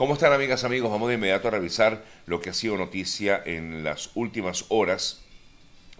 ¿Cómo están amigas, amigos? Vamos de inmediato a revisar lo que ha sido noticia en las últimas horas.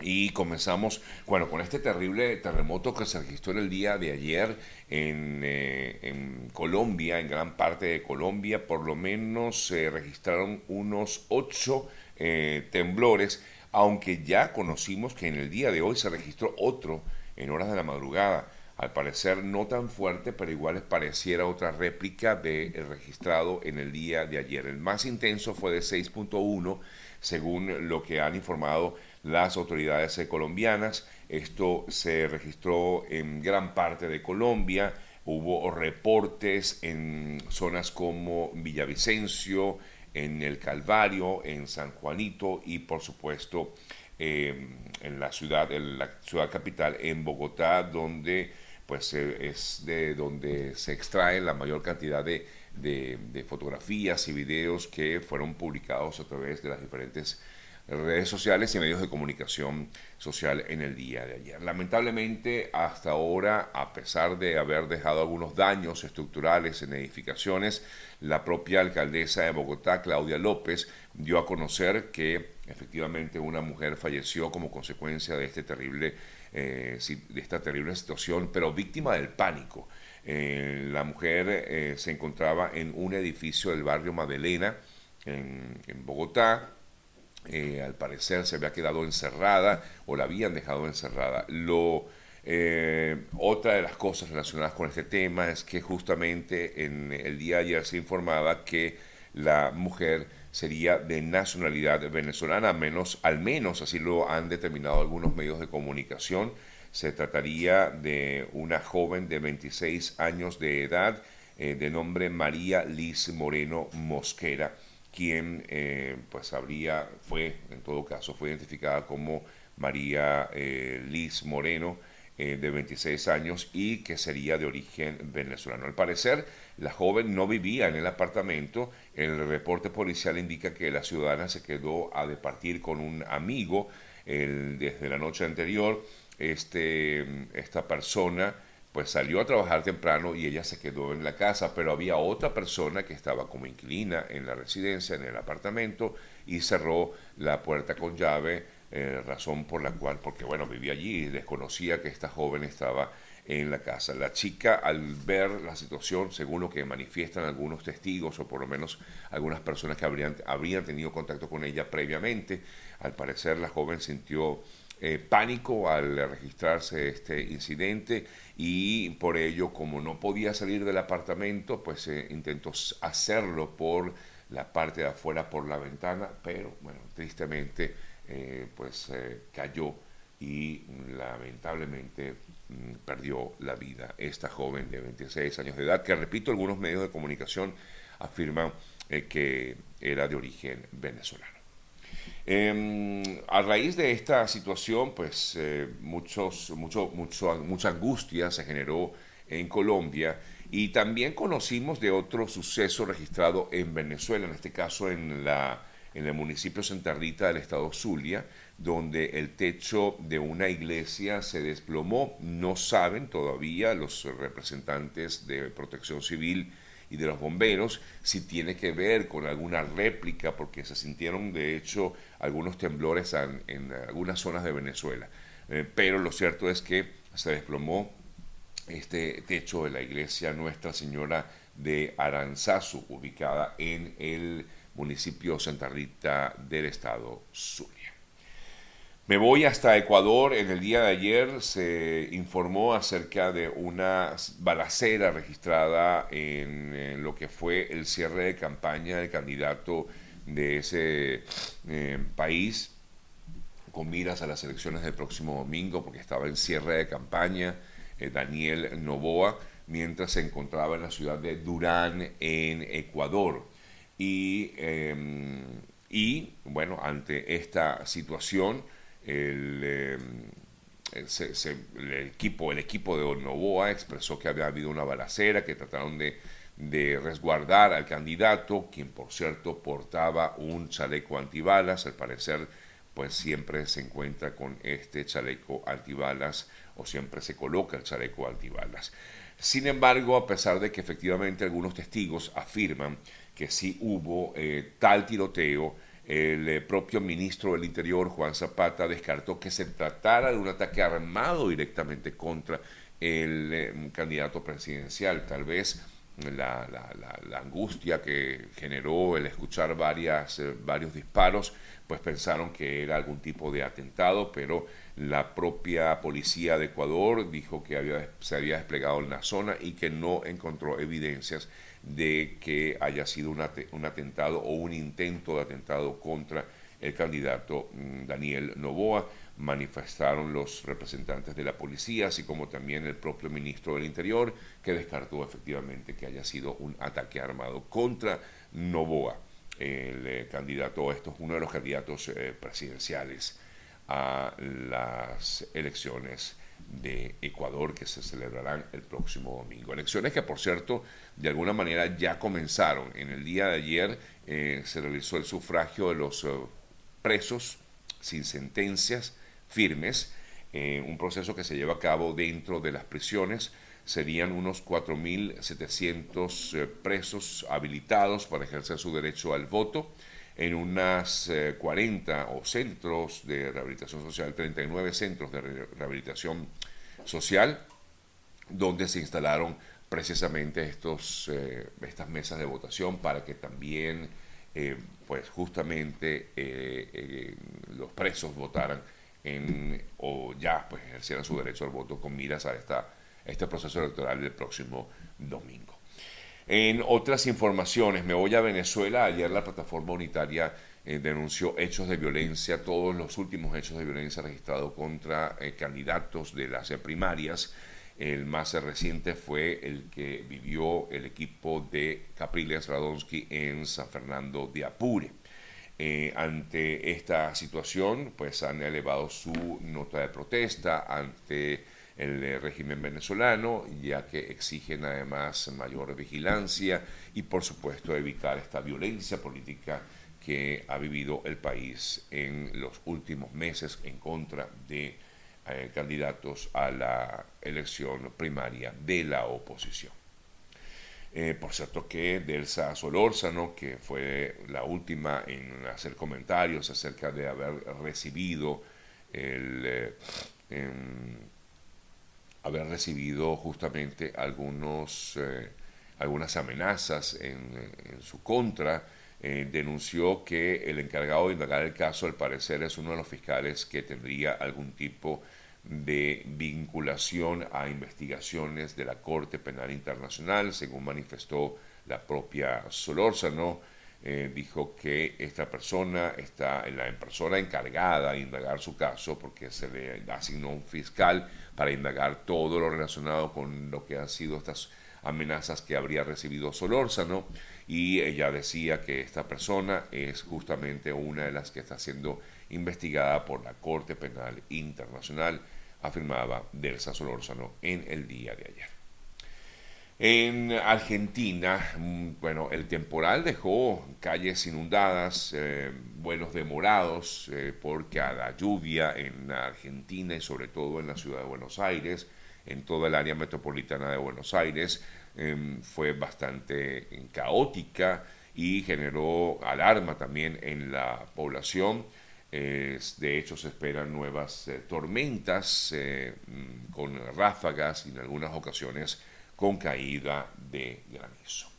Y comenzamos, bueno, con este terrible terremoto que se registró en el día de ayer en, eh, Colombia, en gran parte de Colombia. Por lo menos se registraron unos ocho eh, temblores, aunque ya conocimos que en el día de hoy se registró otro en horas de la madrugada al parecer no tan fuerte, pero igual pareciera otra réplica del registrado en el día de ayer. El más intenso fue de 6.1, según lo que han informado las autoridades colombianas. Esto se registró en gran parte de Colombia. Hubo reportes en zonas como Villavicencio, en el Calvario, en San Juanito y por supuesto eh, en la ciudad, en la ciudad capital, en Bogotá, donde pues eh, es de donde se extrae la mayor cantidad de, de, fotografías y videos que fueron publicados a través de las diferentes redes sociales y medios de comunicación social en el día de ayer. Lamentablemente, hasta ahora, a pesar de haber dejado algunos daños estructurales en edificaciones, la propia alcaldesa de Bogotá, Claudia López, dio a conocer que efectivamente una mujer falleció como consecuencia de este terrible eh, de esta terrible situación, pero víctima del pánico. Eh, la mujer eh, se encontraba en un edificio del barrio Madelena, en, Bogotá. al parecer se había quedado encerrada o la habían dejado encerrada. Lo, otra de las cosas relacionadas con este tema es que justamente en el día de ayer se informaba que la mujer sería de nacionalidad venezolana, menos, al menos así lo han determinado algunos medios de comunicación. Se trataría de una joven de 26 años de edad, eh, de nombre María Liz Moreno Mosquera, quien eh, pues habría, fue, en todo caso, fue identificada como María eh, Liz Moreno, de 26 años y que sería de origen venezolano. Al parecer, la joven no vivía en el apartamento. El reporte policial indica que la ciudadana se quedó a departir con un amigo desde la noche anterior. Este, esta persona pues salió a trabajar temprano y ella se quedó en la casa, pero había otra persona que estaba como inquilina en la residencia, en el apartamento, y cerró la puerta con llave, eh, razón por la cual, porque bueno, vivía allí y desconocía que esta joven estaba en la casa. La chica, al ver la situación, según lo que manifiestan algunos testigos o por lo menos algunas personas que habrían, tenido contacto con ella previamente, al parecer la joven sintió eh, pánico al registrarse este incidente y por ello, como no podía salir del apartamento, pues eh, intentó hacerlo por la parte de afuera, por la ventana, pero bueno, tristemente, eh, pues cayó y lamentablemente mm, perdió la vida esta joven de 26 años de edad, que repito, algunos medios de comunicación afirman eh, que era de origen venezolano. Em, a raíz de esta situación, pues eh, muchos, mucho, mucho, mucha angustia se generó en Colombia y también conocimos de otro suceso registrado en Venezuela, en este caso en, la, en el municipio Santa Rita del estado Zulia, donde el techo de una iglesia se desplomó. No saben todavía los representantes de protección civil y de los bomberos si tiene que ver con alguna réplica, porque se sintieron de hecho algunos temblores en, algunas zonas de Venezuela. Eh, pero lo cierto es que se desplomó este techo de la iglesia Nuestra Señora de Aranzazu, ubicada en el municipio Santa Rita del estado Zulia. Me voy hasta Ecuador. En el día de ayer se informó acerca de una balacera registrada en, lo que fue el cierre de campaña del candidato de ese eh, país con miras a las elecciones del próximo domingo, porque estaba en cierre de campaña eh, Daniel Novoa, mientras se encontraba en la ciudad de Durán, en Ecuador. Y, em, y bueno, ante esta situación, Em, el, equipo, el equipo de Novoa expresó que había habido una balacera, que trataron de, resguardar al candidato, quien por cierto portaba un chaleco antibalas, al parecer pues siempre se encuentra con este chaleco antibalas o siempre se coloca el chaleco antibalas. Sin embargo, a pesar de que efectivamente algunos testigos afirman que sí hubo eh, tal tiroteo. El eh, propio ministro del Interior, Juan Zapata, descartó que se tratara de un ataque armado directamente contra el eh, candidato presidencial. Tal vez la, angustia que generó el escuchar varias, varios disparos, pues pensaron que era algún tipo de atentado, pero la propia policía de Ecuador dijo que había, se había desplegado en la zona y que no encontró evidencias de que haya sido un, atentado o un intento de atentado contra el candidato mm, Daniel Novoa. Manifestaron los representantes de la policía, así como también el propio ministro del Interior, que descartó efectivamente que haya sido un ataque armado contra Novoa, el eh, candidato, esto es uno de los candidatos eh, presidenciales a las elecciones de Ecuador que se celebrarán el próximo domingo. Elecciones que, por cierto, de alguna manera ya comenzaron. En el día de ayer eh, se realizó el sufragio de los presos sin sentencias firmes, eh, un proceso que se lleva a cabo dentro de las prisiones. Serían unos 4.700 presos habilitados para ejercer su derecho al voto en unas 40 o centros de rehabilitación social, 39 centros de rehabilitación social, donde se instalaron precisamente estos, eh, estas mesas de votación para que también, eh, pues justamente eh, los presos votaran en, o ya pues ejercieran su derecho al voto con miras a esta, este proceso electoral del próximo domingo. En otras informaciones, me voy a Venezuela. Ayer la plataforma unitaria denunció hechos de violencia, todos los últimos hechos de violencia registrados contra candidatos de las primarias el más reciente fue el que vivió el equipo de Capriles Radonsky en San Fernando de Apure. Eh, ante esta situación, pues han elevado su nota de protesta ante el eh, régimen venezolano, ya que exigen además mayor vigilancia y por supuesto evitar esta violencia política que ha vivido el país en los últimos meses en contra de eh, candidatos a la elección primaria de la oposición. Eh, por cierto que Delsa Solórzano, que fue la última en hacer comentarios acerca de haber recibido el, eh, em, haber recibido justamente algunos, algunas amenazas en, en su contra, denunció que el encargado de indagar el caso, al parecer, es uno de los fiscales que tendría algún tipo de vinculación a investigaciones de la Corte Penal Internacional, según manifestó la propia Solórzano. Eh, dijo que esta persona está en la persona encargada de indagar su caso porque se le asignó un fiscal para indagar todo lo relacionado con lo que han sido estas amenazas que habría recibido Solórzano y ella decía que esta persona es justamente una de las que está siendo investigada por la Corte Penal Internacional, afirmaba Delsa Solórzano en el día de ayer. En Argentina, mm, bueno, el temporal dejó calles inundadas, eh, vuelos demorados eh, por cada lluvia en Argentina y sobre todo en la ciudad de Buenos Aires, en toda el área metropolitana de Buenos Aires. Em, fue bastante caótica y generó alarma también en la población de hecho, se esperan nuevas eh, tormentas eh, mm, con ráfagas y en algunas ocasiones con caída de granizo.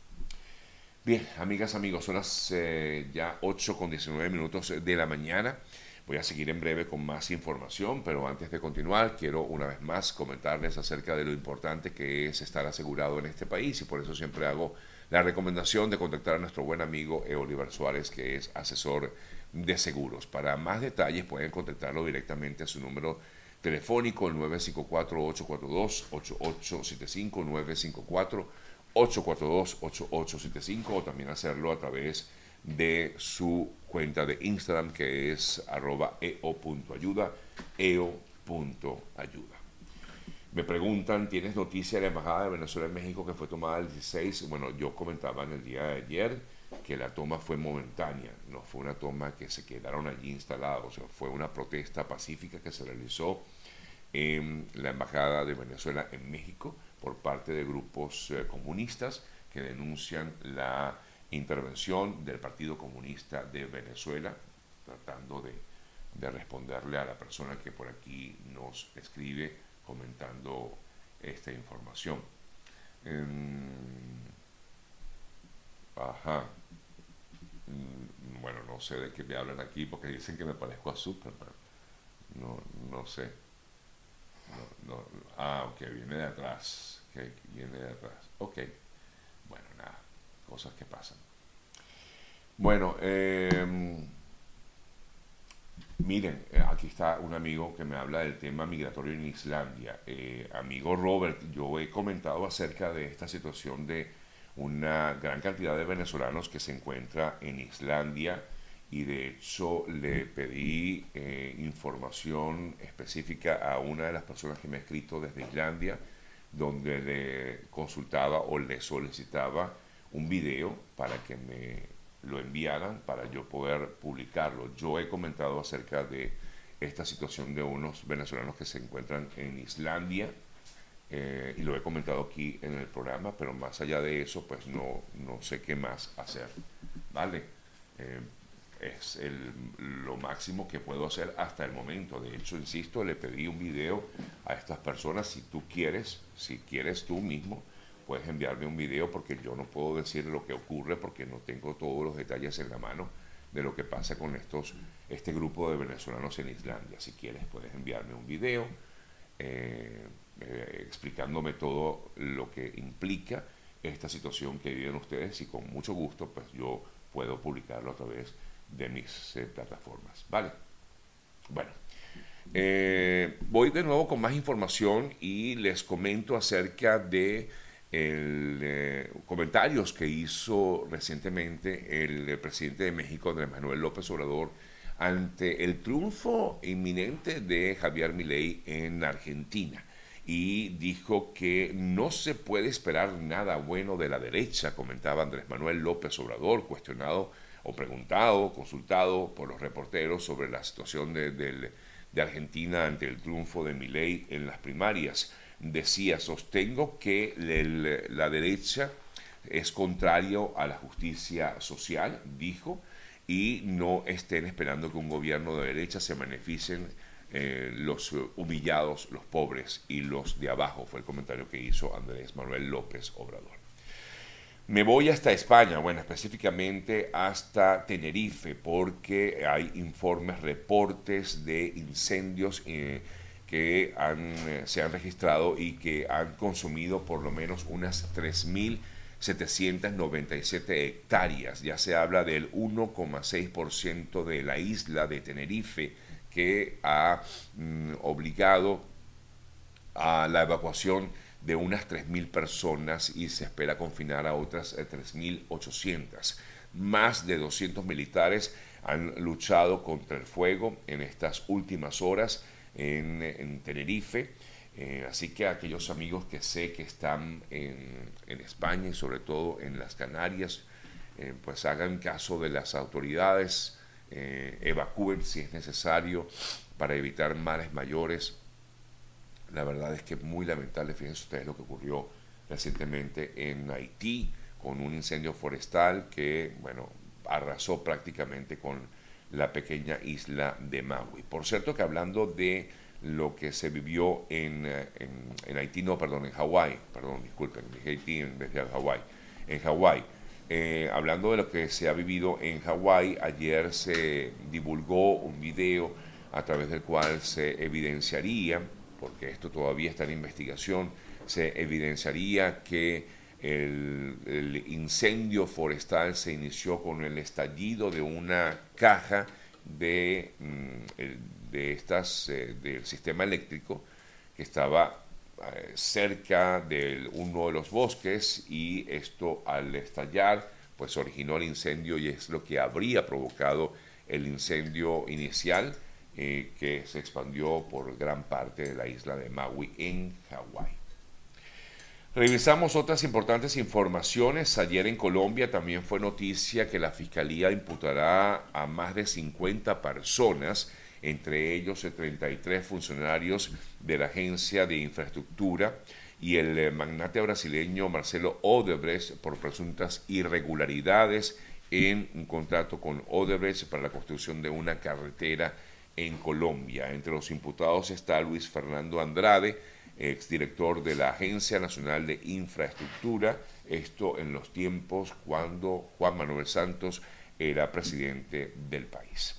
Bien, amigas, amigos, son las eh, ya 8 con 19 minutos de la mañana. Voy a seguir en breve con más información, pero antes de continuar, quiero una vez más comentarles acerca de lo importante que es estar asegurado en este país y por eso siempre hago la recomendación de contactar a nuestro buen amigo Oliver Suárez, que es asesor de seguros. Para más detalles pueden contactarlo directamente a su número telefónico, el 954-842-8875, 954-842-8875, o también hacerlo a través de su cuenta de Instagram, que es arroba eo.ayuda, eo.ayuda. Me preguntan, ¿tienes noticia de la Embajada de Venezuela en México que fue tomada el 16? Bueno, yo comentaba en el día de ayer que la toma fue momentánea, no fue una toma que se quedaron allí instalados, fue una protesta pacífica que se realizó en la Embajada de Venezuela en México por parte de grupos eh, comunistas que denuncian la intervención del Partido Comunista de Venezuela, tratando de, de responderle a la persona que por aquí nos escribe comentando esta información. Em, ajá. Sé de qué me hablan aquí porque dicen que me parezco a Superman. No, no sé. No, no. Ah, ok, viene de atrás. Okay, viene de atrás. Ok. Bueno, nada. Cosas que pasan. Bueno, eh, Miren, aquí está un amigo que me habla del tema migratorio en Islandia. Eh, amigo Robert, yo he comentado acerca de esta situación de una gran cantidad de venezolanos que se encuentra en Islandia y de hecho le pedí eh, información específica a una de las personas que me ha escrito desde Islandia, donde le consultaba o le solicitaba un video para que me lo enviaran para yo poder publicarlo. Yo he comentado acerca de esta situación de unos venezolanos que se encuentran en Islandia eh, y lo he comentado aquí en el programa, pero más allá de eso, pues no, no sé qué más hacer. ¿Vale? Eh, es el, lo máximo que puedo hacer hasta el momento. De hecho, insisto, le pedí un video a estas personas, si tú quieres, si quieres tú mismo, puedes enviarme un video porque yo no puedo decir lo que ocurre porque no tengo todos los detalles en la mano de lo que pasa con estos, este grupo de venezolanos en Islandia. Si quieres, puedes enviarme un video eh, eh, explicándome todo lo que implica esta situación que viven ustedes y con mucho gusto, pues yo puedo publicarlo a través de mis eh, plataformas. ¿Vale? Bueno. voy de nuevo con más información y les comento acerca de el, eh, comentarios que hizo recientemente el, presidente de México, Andrés Manuel López Obrador, ante el triunfo inminente de Javier Milei en Argentina. Y dijo que no se puede esperar nada bueno de la derecha, comentaba Andrés Manuel López Obrador, cuestionado o preguntado, consultado por los reporteros sobre la situación de, Argentina ante el triunfo de Milei en las primarias decía, sostengo que la derecha es contrario a la justicia social, dijo, y no estén esperando que un gobierno de derecha se beneficien eh, los humillados, los pobres y los de abajo, fue el comentario que hizo Andrés Manuel López Obrador. Me voy hasta España, bueno, específicamente hasta Tenerife, porque hay informes, reportes de incendios. Eh, que eh, se han registrado y que han consumido por lo menos unas 3.797 hectáreas. Ya se habla del 1,6% de la isla de Tenerife que ha mm, obligado a la evacuación de unas 3.000 personas y se espera confinar a otras 3.800. Eh, Más de 200 militares han luchado contra el fuego en estas últimas horas en, Tenerife. Eh, así que aquellos amigos que sé que están en, España y sobre todo en las Canarias, eh, pues hagan caso de las autoridades, evacúen si es necesario para evitar males mayores. La verdad es que es muy lamentable, fíjense ustedes lo que ocurrió recientemente en Haití con un incendio forestal que, bueno, arrasó prácticamente con la pequeña isla de Maui. Por cierto que hablando de lo que se vivió en, eh, Haití, no, perdón, en Hawái, perdón, disculpen, dije Haití en vez de Hawái, en Hawái. Eh, hablando de lo que se ha vivido en Hawái, ayer se divulgó un video a través del cual se evidenciaría, porque esto todavía está en investigación, se evidenciaría que el, incendio forestal se inició con el estallido de una caja de, mm, de estas, eh, del sistema eléctrico que estaba eh, cerca de uno de los bosques y esto al estallar pues originó el incendio y es lo que habría provocado el incendio inicial eh, que se expandió por gran parte de la isla de Maui en Hawái. Revisamos otras importantes informaciones. Ayer en Colombia también fue noticia que la Fiscalía imputará a más de 50 personas, entre ellos 33 funcionarios de la Agencia de Infraestructura y el eh, magnate brasileño Marcelo Odebrecht por presuntas irregularidades en un contrato con Odebrecht para la construcción de una carretera en Colombia. Entre los imputados está Luis Fernando Andrade, exdirector de la Agencia Nacional de Infraestructura, esto en los tiempos cuando Juan Manuel Santos era presidente del país.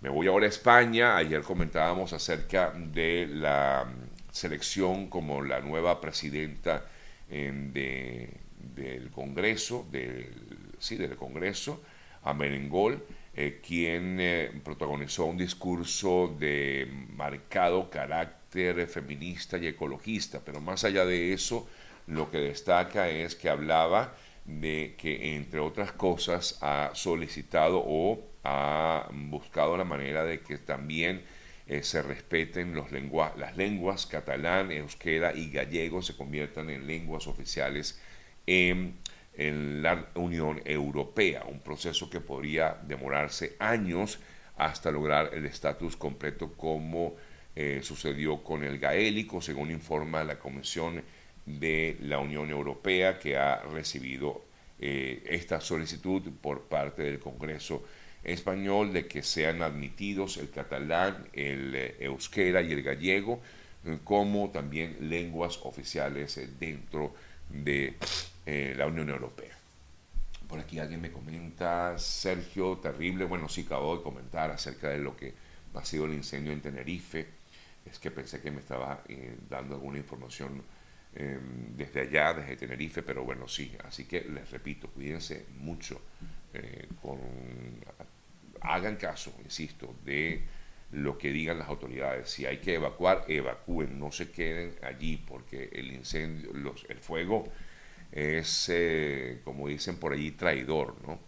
Me voy ahora a España. Ayer comentábamos acerca de la selección como la nueva presidenta del Congreso, del, sí, del Congreso, a Merengol, eh, quien eh, protagonizó un discurso de marcado carácter feminista y ecologista, pero más allá de eso, lo que destaca es que hablaba de que, entre otras cosas, ha solicitado o ha buscado la manera de que también eh, se respeten los las lenguas catalán, euskera y gallego, se conviertan en lenguas oficiales en, la Unión Europea, un proceso que podría demorarse años hasta lograr el estatus completo como eh, sucedió con el gaélico, según informa la Comisión de la Unión Europea que ha recibido eh, esta solicitud por parte del Congreso español de que sean admitidos el catalán, el eh, euskera y el gallego como también lenguas oficiales dentro de la Unión Europea. Por aquí alguien me comenta, Sergio, terrible, bueno, sí, acabo de comentar acerca de lo que ha sido el incendio en Tenerife, es que pensé que me estaba dando alguna información em, desde allá, desde Tenerife, pero bueno, sí, así que les repito, cuídense mucho con hagan caso, insisto, de lo que digan las autoridades. Si hay que evacuar, evacúen, no se queden allí, porque el incendio, los, el fuego es, eh, como dicen por allí, traidor, ¿no?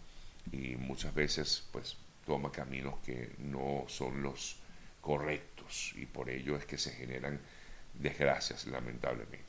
Y muchas veces, pues, toma caminos que no son los correctos, y por ello es que se generan desgracias, lamentablemente.